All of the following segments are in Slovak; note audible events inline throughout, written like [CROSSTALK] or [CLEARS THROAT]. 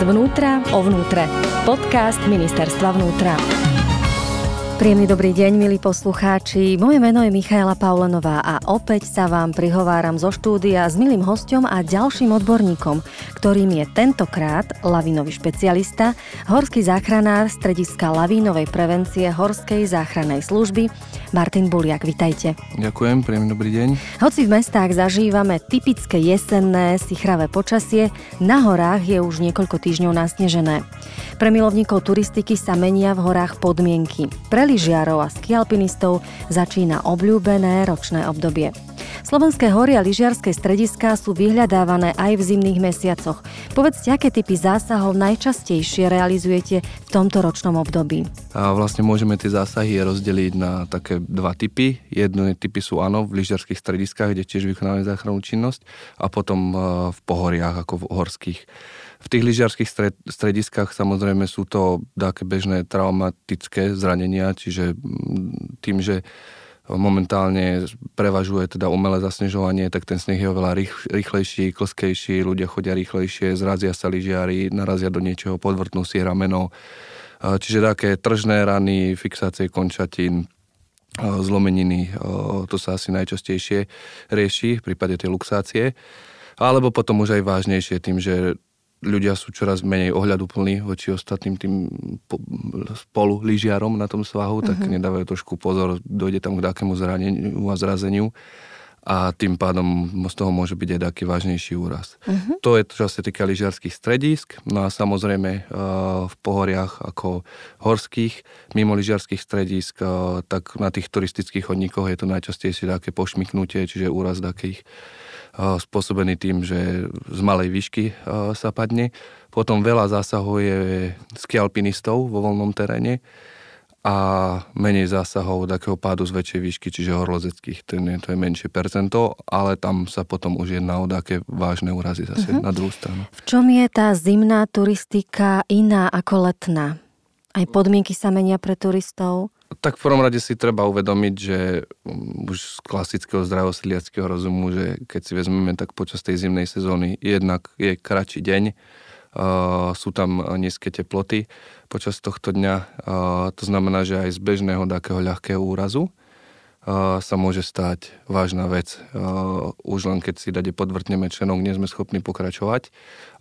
Zvnútra o vnútre. Podcast Ministerstva vnútra. Príjemný dobrý deň, milí poslucháči. Moje meno je Michaela Paulenová a opäť sa vám prihováram zo štúdia s milým hostom a ďalším odborníkom, ktorým je tentokrát lavinový špecialista, horský záchranár strediska lavínovej prevencie Horskej záchrannej služby Martin Buliak. Vitajte. Ďakujem, príjemný dobrý deň. Hoci v mestách zažívame typické jesenné, sichravé počasie, na horách je už niekoľko týždňov nasnežené. Pre milovníkov turistiky sa menia v horách podmienky. Pre lyžiarov a skialpinistov začína obľúbené ročné obdobie. Slovenské hory a lyžiarske strediská sú vyhľadávané aj v zimných mesiacoch. Povedzte, aké typy zásahov najčastejšie realizujete v tomto ročnom období? A vlastne môžeme tie zásahy rozdeliť na také dva typy. Jedné typy sú áno v lyžiarských strediskách, kde tiež vykonávame záchrannú činnosť a potom v pohoriach ako v horských. V tých lyžiarských strediskách samozrejme sú to také bežné traumatické zranenia, čiže tým, že momentálne prevažuje teda umelé zasnežovanie, tak ten sneh je oveľa rých, rýchlejší, klskejší, ľudia chodia rýchlejšie, zrazia sa lyžiari, narazia do niečoho, podvrtnú si rameno. Čiže také tržné rany, fixácie končatín, zlomeniny, to sa asi najčastejšie rieši v prípade tej luxácie. Alebo potom už aj vážnejšie tým, že ľudia sú čoraz menej ohľaduplní voči ostatným tým spolu lyžiarom na tom svahu, tak uh-huh. nedávajú trošku pozor, dojde tam k takému zraneniu a zrazeniu a tým pádom z toho môže byť aj taký vážnejší úraz. Uh-huh. To je čo sa týka lyžiarských stredísk, no a samozrejme v pohoriach ako horských, mimo lyžiarských stredísk, tak na tých turistických chodníkoch je to najčastejšie také pošmiknutie, čiže úraz takých spôsobený tým, že z malej výšky sa padne. Potom veľa zásahov je skialpinistov vo voľnom teréne a menej zásahov takého pádu z väčšej výšky, čiže horlozeckých, to je, to je menšie percento, ale tam sa potom už jedná o také vážne úrazy zase uh-huh. na druhú stranu. V čom je tá zimná turistika iná ako letná? Aj podmienky sa menia pre turistov? Tak v prvom rade si treba uvedomiť, že mm, už z klasického zdravosiliackého rozumu, že keď si vezmeme tak počas tej zimnej sezóny, jednak je kratší deň, uh, sú tam nízke teploty počas tohto dňa, uh, to znamená, že aj z bežného takého ľahkého úrazu uh, sa môže stať vážna vec. Už len keď si dade podvrtneme členok, nie sme schopní pokračovať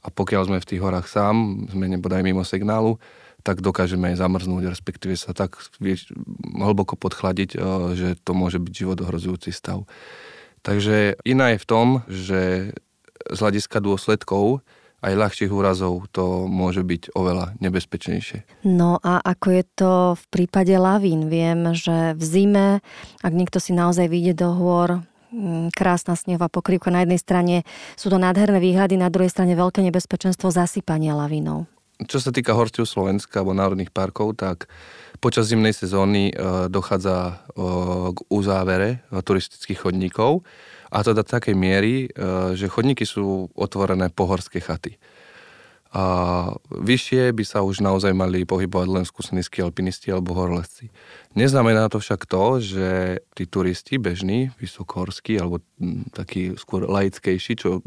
a pokiaľ sme v tých horách sám, sme nebodaj mimo signálu, tak dokážeme aj zamrznúť, respektíve sa tak vieš, hlboko podchladiť, eh, že to môže byť život stav. Takže iná je v tom, že z hľadiska dôsledkov aj ľahších úrazov to môže byť oveľa nebezpečnejšie. No a ako je to v prípade lavín? Viem, že v zime, ak niekto si naozaj vyjde do hôr, mm, krásna snehová pokrývka na jednej strane, sú to nádherné výhľady, na druhej strane veľké nebezpečenstvo zasypania lavínou. Čo sa týka horstiev Slovenska alebo národných parkov, tak počas zimnej sezóny e, dochádza e, k uzávere e, turistických chodníkov a to do takej miery, že chodníky sú otvorené pohorské chaty. A vyššie by sa už naozaj mali pohybovať len skúsení alpinisti alebo horolezci. Neznamená to však to, že tí turisti bežní, vysokohorskí alebo takí skôr laickejší, čo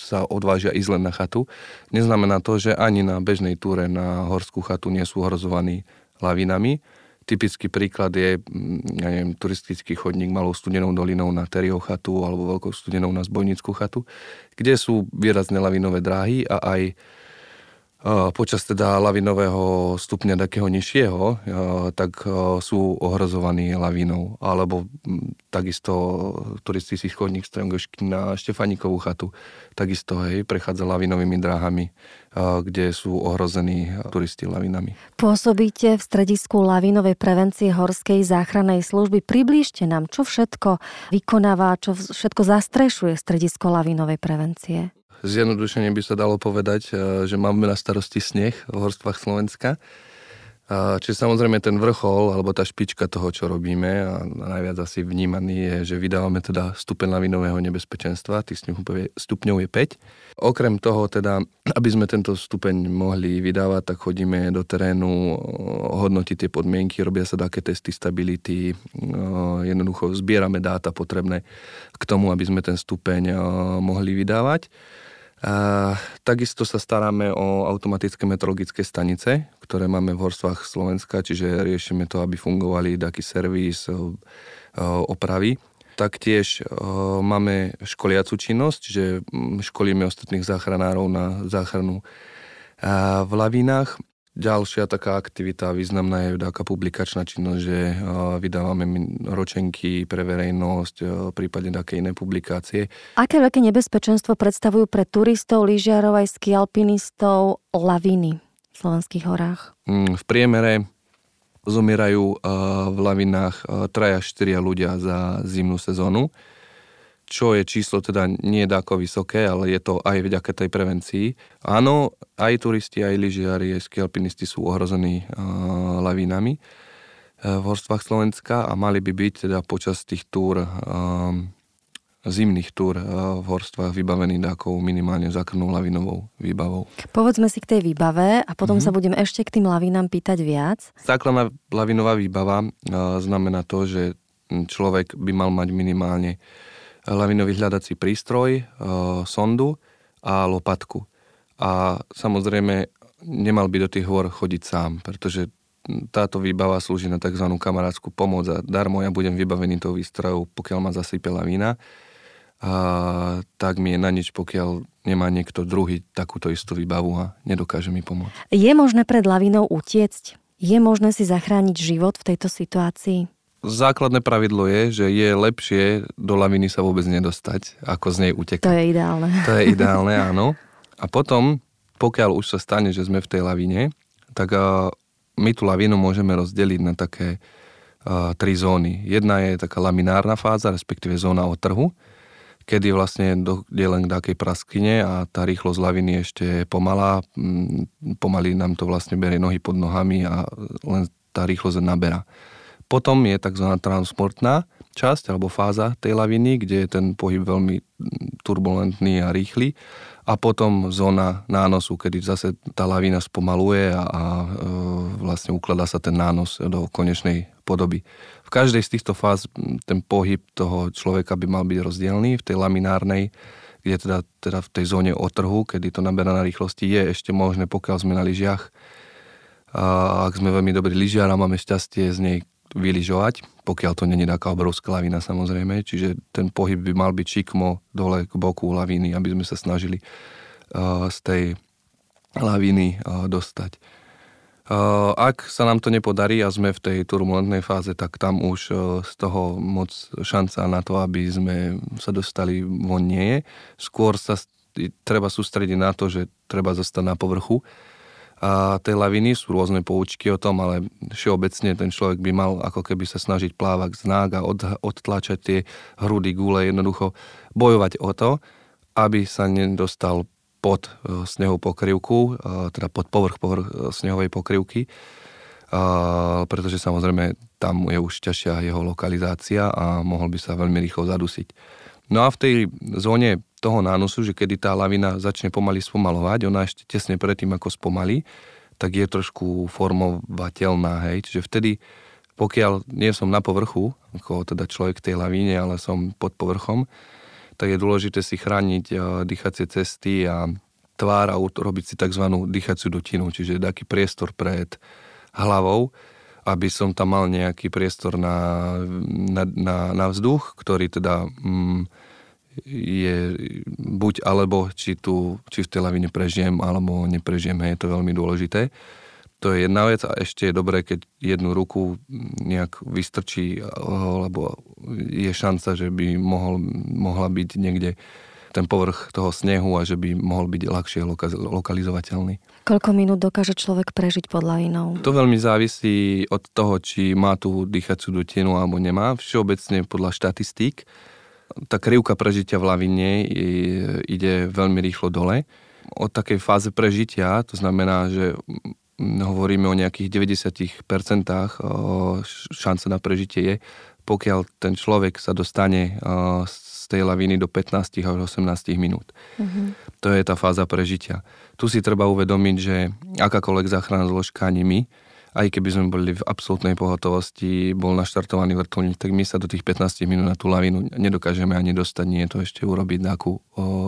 sa odvážia ísť len na chatu, neznamená to, že ani na bežnej túre na horskú chatu nie sú ohrozovaní lavinami. Typický príklad je, ja neviem, turistický chodník malou studenou dolinou na Teriov chatu alebo veľkou studenou na Zbojnickú chatu, kde sú výrazné lavinové dráhy a aj počas teda lavinového stupňa takého nižšieho, tak sú ohrozovaní lavinou. Alebo takisto turistický chodník Strengošky na Štefanikovú chatu, takisto hej, prechádza lavinovými dráhami, kde sú ohrození turisti lavinami. Pôsobíte v stredisku lavinovej prevencie Horskej záchrannej služby. Priblížte nám, čo všetko vykonáva, čo všetko zastrešuje stredisko lavinovej prevencie zjednodušene by sa dalo povedať, eh, že máme na starosti sneh v horstvách Slovenska. Čiže samozrejme ten vrchol, alebo tá špička toho, čo robíme a najviac asi vnímaný je, že vydávame teda stupeň lavinového nebezpečenstva, tých stupňov je 5. Okrem toho teda, aby sme tento stupeň mohli vydávať, tak chodíme do terénu, hodnotiť tie podmienky, robia sa také testy stability, jednoducho zbierame dáta potrebné k tomu, aby sme ten stupeň mohli vydávať. Takisto sa staráme o automatické meteorologické stanice, ktoré máme v horstvách Slovenska, čiže riešime to, aby fungovali taký servis, opravy. Taktiež máme školiacu činnosť, že školíme ostatných záchranárov na záchranu v lavinách. Ďalšia taká aktivita významná je taká publikačná činnosť, že vydávame ročenky pre verejnosť, prípadne také iné publikácie. Aké veľké nebezpečenstvo predstavujú pre turistov, lyžiarov aj skialpinistov laviny v slovenských horách? Mm, v priemere zomierajú v lavinách traja, štyria ľudia za zimnú sezónu čo je číslo teda nie ako vysoké, ale je to aj vďaka tej prevencii. Áno, aj turisti, aj lyžiari, aj skialpinisti sú ohrození uh, lavínami uh, v horstvách Slovenska a mali by byť teda počas tých túr uh, zimných túr v horstvách vybavení takou minimálne zákrnou lavinovou výbavou. Povedzme si k tej výbave a potom mm-hmm. sa budem ešte k tým lavinám pýtať viac. Základná lavinová výbava znamená to, že človek by mal mať minimálne lavinový hľadací prístroj, e, sondu a lopatku. A samozrejme nemal by do tých hôr chodiť sám, pretože táto výbava slúži na tzv. kamarátskú pomoc a darmo ja budem vybavený tou výstrojou, pokiaľ ma zasype lavína. A tak mi je na nič, pokiaľ nemá niekto druhý takúto istú výbavu a nedokáže mi pomôcť. Je možné pred lavinou utiecť? Je možné si zachrániť život v tejto situácii? Základné pravidlo je, že je lepšie do laviny sa vôbec nedostať, ako z nej utekať. To je ideálne. To je ideálne, áno. A potom, pokiaľ už sa stane, že sme v tej lavine, tak uh, my tú lavínu môžeme rozdeliť na také uh, tri zóny. Jedna je taká laminárna fáza, respektíve zóna otrhu, kedy vlastne dojde len k takej praskyne a tá rýchlosť laviny ešte je pomalá, pomaly nám to vlastne berie nohy pod nohami a len tá rýchlosť nabera. Potom je tzv. transportná časť alebo fáza tej laviny, kde je ten pohyb veľmi turbulentný a rýchly. A potom zóna nánosu, kedy zase tá lavína spomaluje a, a e, vlastne ukladá sa ten nános do konečnej podoby. V každej z týchto fáz ten pohyb toho človeka by mal byť rozdielný. V tej laminárnej, kde teda, teda v tej zóne otrhu, kedy to naberá na rýchlosti, je ešte možné, pokiaľ sme na lyžiach, a ak sme veľmi dobrí lyžiar a máme šťastie z nej vyližovať, pokiaľ to není taká obrovská lavina samozrejme, čiže ten pohyb by mal byť čikmo dole k boku laviny, aby sme sa snažili uh, z tej laviny uh, dostať. Uh, ak sa nám to nepodarí a sme v tej turbulentnej fáze, tak tam už uh, z toho moc šanca na to, aby sme sa dostali von nie je. Skôr sa treba sústrediť na to, že treba zostať na povrchu, a tej laviny sú rôzne poučky o tom, ale všeobecne ten človek by mal ako keby sa snažiť plávať znák a od, odtlačať tie hrudy, gule, jednoducho bojovať o to, aby sa nedostal pod uh, snehovú pokrývku, uh, teda pod povrch, povrch uh, snehovej pokrývky, pretože samozrejme tam je už ťažšia jeho lokalizácia a mohol by sa veľmi rýchlo zadusiť. No a v tej zóne toho nánosu, že kedy tá lavina začne pomaly spomalovať, ona ešte tesne predtým, ako spomalí, tak je trošku formovateľná, hej. Čiže vtedy, pokiaľ nie som na povrchu, ako teda človek tej lavíne, ale som pod povrchom, tak je dôležité si chrániť uh, dýchacie cesty a tvár a urobiť si tzv. dýchaciu dutinu, čiže taký priestor pred hlavou, aby som tam mal nejaký priestor na, na, na, na vzduch, ktorý teda mm, je buď alebo, či, tu, či v tej lavine prežijem, alebo neprežijem, je to veľmi dôležité. To je jedna vec a ešte je dobré, keď jednu ruku nejak vystrčí, lebo je šanca, že by mohol, mohla byť niekde ten povrch toho snehu a že by mohol byť ľahšie lokalizovateľný. Koľko minút dokáže človek prežiť pod lavinou? To veľmi závisí od toho, či má tú dýchaciu dutinu alebo nemá. Všeobecne podľa štatistík tá krivka prežitia v lavine ide veľmi rýchlo dole. Od takej fáze prežitia, to znamená, že hovoríme o nejakých 90% šance na prežitie je, pokiaľ ten človek sa dostane z tej laviny do 15 až 18 minút. Mm-hmm. To je tá fáza prežitia. Tu si treba uvedomiť, že akákoľvek záchranná zložka, ani my, aj keby sme boli v absolútnej pohotovosti, bol naštartovaný vrtulník, tak my sa do tých 15 minút na tú lavínu nedokážeme ani dostať, nie to ešte urobiť nejakú o,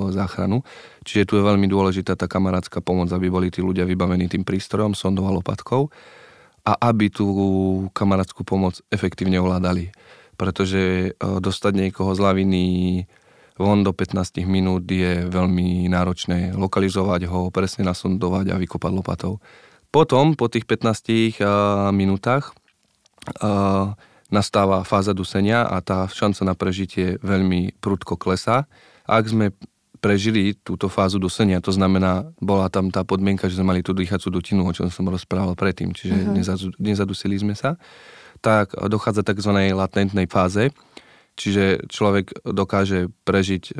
záchranu. Čiže tu je veľmi dôležitá tá kamarátska pomoc, aby boli tí ľudia vybavení tým prístrojom, sondou a lopatkou a aby tú kamarátskú pomoc efektívne ovládali. Pretože o, dostať niekoho z laviny von do 15 minút je veľmi náročné lokalizovať ho, presne nasondovať a vykopať lopatou. Potom, po tých 15 minútach, nastáva fáza dusenia a tá šanca na prežitie veľmi prudko klesá. Ak sme prežili túto fázu dusenia, to znamená, bola tam tá podmienka, že sme mali tú dýchacú dutinu, o čom som rozprával predtým, čiže uh-huh. nezadusili sme sa, tak dochádza tzv. latentnej fáze, čiže človek dokáže prežiť e,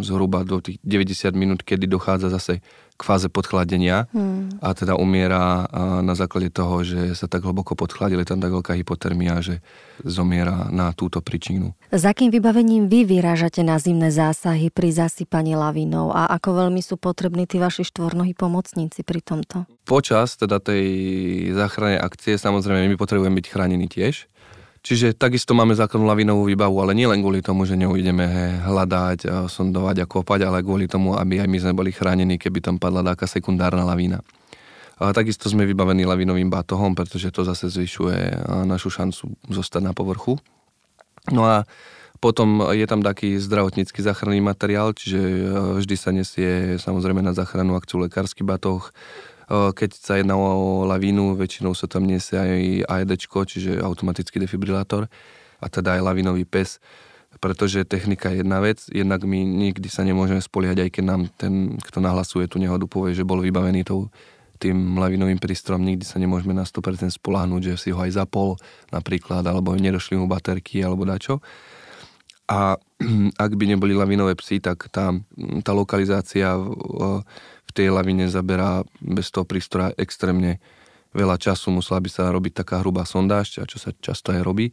zhruba do tých 90 minút, kedy dochádza zase k fáze podchladenia hmm. a teda umiera na základe toho, že sa tak hlboko podchladili, tam tak veľká hypotermia, že zomiera na túto príčinu. S akým vybavením vy vyrážate na zimné zásahy pri zasypaní lavínou a ako veľmi sú potrební tí vaši štvornohí pomocníci pri tomto? Počas teda tej záchrannej akcie samozrejme my potrebujeme byť chránení tiež Čiže takisto máme základnú lavinovú výbavu, ale nielen kvôli tomu, že ňou ideme hľadať, sondovať a kopať, ale kvôli tomu, aby aj my sme boli chránení, keby tam padla taká sekundárna lavína. A takisto sme vybavení lavinovým batohom, pretože to zase zvyšuje našu šancu zostať na povrchu. No a potom je tam taký zdravotnícky záchranný materiál, čiže vždy sa nesie samozrejme na záchranu akciu lekársky batoh, keď sa jedná o lavínu, väčšinou sa tam nesie aj AED, čiže automatický defibrilátor a teda aj lavinový pes, pretože technika je jedna vec, jednak my nikdy sa nemôžeme spoliehať, aj keď nám ten, kto nahlasuje tú nehodu, povie, že bol vybavený tou, tým lavinovým prístrom, nikdy sa nemôžeme na 100% spolahnúť, že si ho aj zapol napríklad, alebo nedošli mu baterky, alebo dačo. A [CLEARS THROAT] ak by neboli lavinové psy, tak tá, tá lokalizácia v tej lavine zaberá bez toho prístroja extrémne veľa času, musela by sa robiť taká hrubá sondáž, čo sa často aj robí.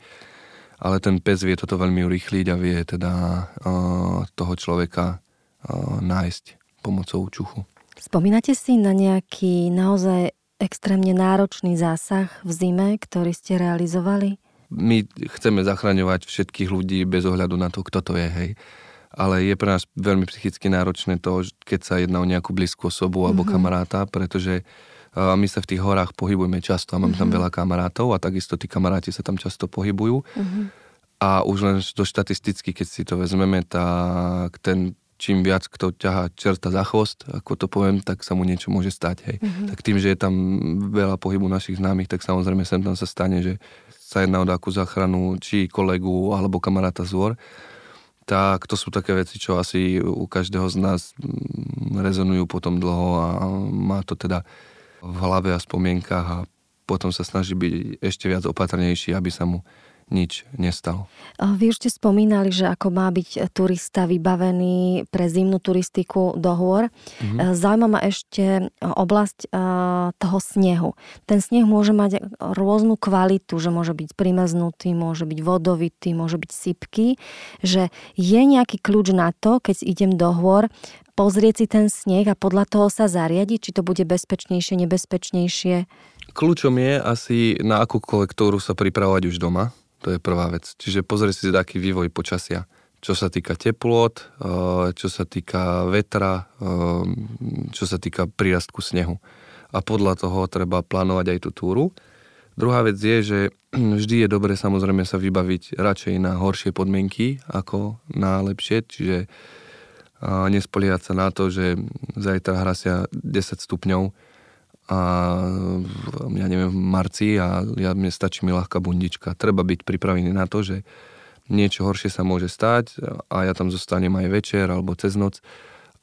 Ale ten pes vie toto veľmi urýchliť a vie teda uh, toho človeka uh, nájsť pomocou čuchu. Spomínate si na nejaký naozaj extrémne náročný zásah v zime, ktorý ste realizovali? My chceme zachraňovať všetkých ľudí bez ohľadu na to, kto to je, hej ale je pre nás veľmi psychicky náročné to, keď sa jedná o nejakú blízku osobu alebo mm-hmm. kamaráta, pretože my sa v tých horách pohybujeme často a mám mm-hmm. tam mhm. veľa kamarátov a takisto tí kamaráti sa tam často pohybujú. Mm-hmm. A už len to štatisticky, keď si to vezmeme, tak ten čím viac kto ťahá čerta za chvost, ako to poviem, tak sa mu niečo môže stať. Hej. Mm-hmm. Tak tým, že je tam veľa pohybu našich známych, tak samozrejme sem tam sa stane, že sa jedná o takú záchranu či kolegu alebo kamaráta z tak to sú také veci, čo asi u každého z nás mm, rezonujú potom dlho a má to teda v hlave a spomienkach a potom sa snaží byť ešte viac opatrnejší, aby sa mu nič nestalo. Vy už ste spomínali, že ako má byť turista vybavený pre zimnú turistiku do hôr. Mm-hmm. Zaujíma ma ešte oblasť toho snehu. Ten sneh môže mať rôznu kvalitu, že môže byť primeznutý, môže byť vodovitý, môže byť sypký. Že je nejaký kľúč na to, keď idem do hôr, pozrieť si ten sneh a podľa toho sa zariadiť, či to bude bezpečnejšie, nebezpečnejšie? Kľúčom je asi na akú kolektúru sa pripravovať už doma to je prvá vec. Čiže pozrieť si taký vývoj počasia. Čo sa týka teplot, eh, čo sa týka vetra, eh, čo sa týka prírastku snehu. A podľa toho treba plánovať aj tú túru. Druhá vec je, že [CLEARS THROAT] vždy je dobre samozrejme sa vybaviť radšej na horšie podmienky ako na lepšie, čiže eh, nespoliehať sa na to, že zajtra hrasia 10 stupňov a ja neviem, v marci a ja, mne stačí mi ľahká bundička. Treba byť pripravený na to, že niečo horšie sa môže stať a ja tam zostanem aj večer alebo cez noc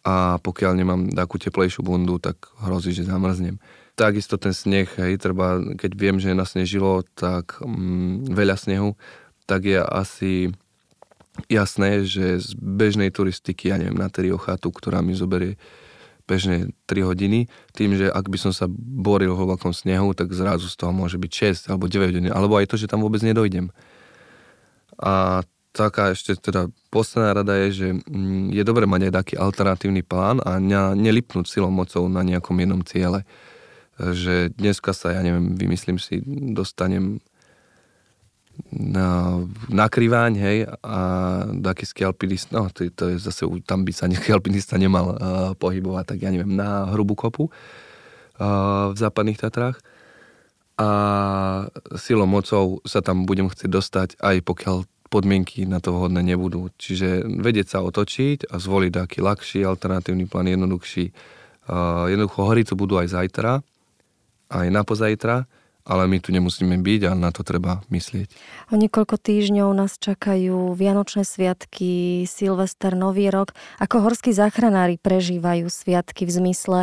a pokiaľ nemám takú teplejšiu bundu, tak hrozí, že zamrznem. Takisto ten sneh, hej, treba, keď viem, že nasnežilo tak mm, veľa snehu, tak je asi jasné, že z bežnej turistiky, ja neviem, na chatu, ktorá mi zoberie bežne 3 hodiny, tým, že ak by som sa boril v hlbokom snehu, tak zrazu z toho môže byť 6 alebo 9 hodín, alebo aj to, že tam vôbec nedojdem. A taká ešte teda posledná rada je, že mm, je dobre mať aj taký alternatívny plán a ne, nelipnúť silou mocou na nejakom jednom ciele. že dneska sa, ja neviem, vymyslím si, dostanem na, na kriváň, hej, a taký alpinista, no to, to je zase, tam by sa nejaký [LAUGHS] alpinista nemal uh, pohybovať, tak ja neviem, na hrubú kopu uh, v západných Tatrách a silou mocou sa tam budem chcieť dostať, aj pokiaľ podmienky na to vhodné nebudú. Čiže vedieť sa otočiť a zvoliť aký ľahší alternatívny plán, jednoduchší. Uh, jednoducho hory tu budú aj zajtra, aj na pozajtra, ale my tu nemusíme byť a na to treba myslieť. O niekoľko týždňov nás čakajú Vianočné sviatky, Silvester, Nový rok. Ako horskí záchranári prežívajú sviatky v zmysle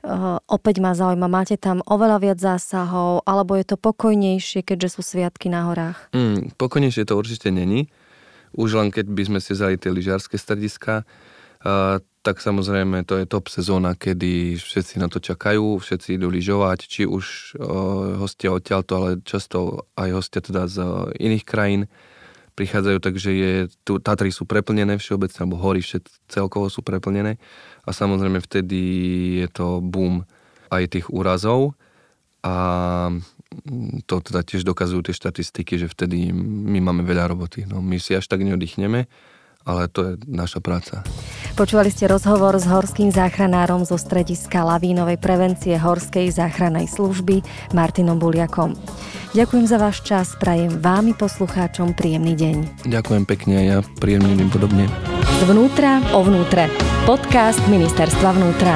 Uh, opäť ma zaujíma, máte tam oveľa viac zásahov, alebo je to pokojnejšie, keďže sú sviatky na horách? Mm, pokojnejšie to určite není. Už len keď by sme si vzali tie lyžiarske strediska, tak samozrejme to je top sezóna, kedy všetci na to čakajú, všetci idú lyžovať, či už hostia odtiaľto, ale často aj hostia teda z iných krajín prichádzajú, takže je, tu, Tatry sú preplnené všeobecne, alebo hory všet, celkovo sú preplnené. A samozrejme vtedy je to boom aj tých úrazov. A to teda tiež dokazujú tie štatistiky, že vtedy my máme veľa roboty. No, my si až tak neoddychneme, ale to je naša práca. Počúvali ste rozhovor s horským záchranárom zo strediska lavínovej prevencie Horskej záchrannej služby Martinom Buliakom. Ďakujem za váš čas, prajem vámi poslucháčom príjemný deň. Ďakujem pekne a ja príjemný deň podobne. Zvnútra o vnútre. Podcast Ministerstva vnútra.